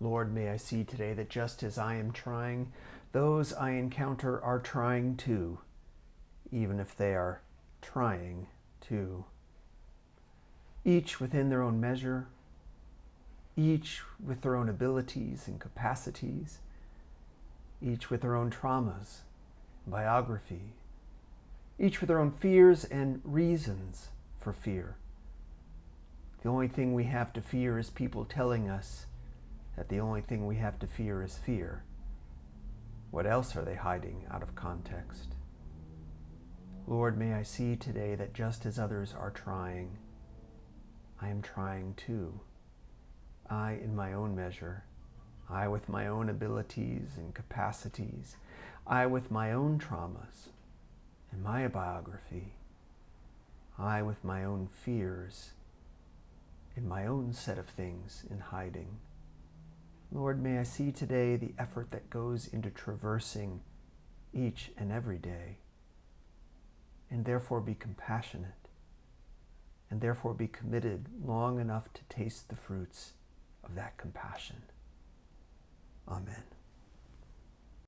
Lord, may I see today that just as I am trying, those I encounter are trying too, even if they are trying too. Each within their own measure, each with their own abilities and capacities, each with their own traumas, biography, each with their own fears and reasons for fear. The only thing we have to fear is people telling us that the only thing we have to fear is fear. What else are they hiding out of context? Lord, may I see today that just as others are trying, I am trying too. I, in my own measure, I with my own abilities and capacities, I with my own traumas and my biography, I with my own fears in my own set of things in hiding. Lord, may I see today the effort that goes into traversing each and every day, and therefore be compassionate, and therefore be committed long enough to taste the fruits of that compassion. Amen.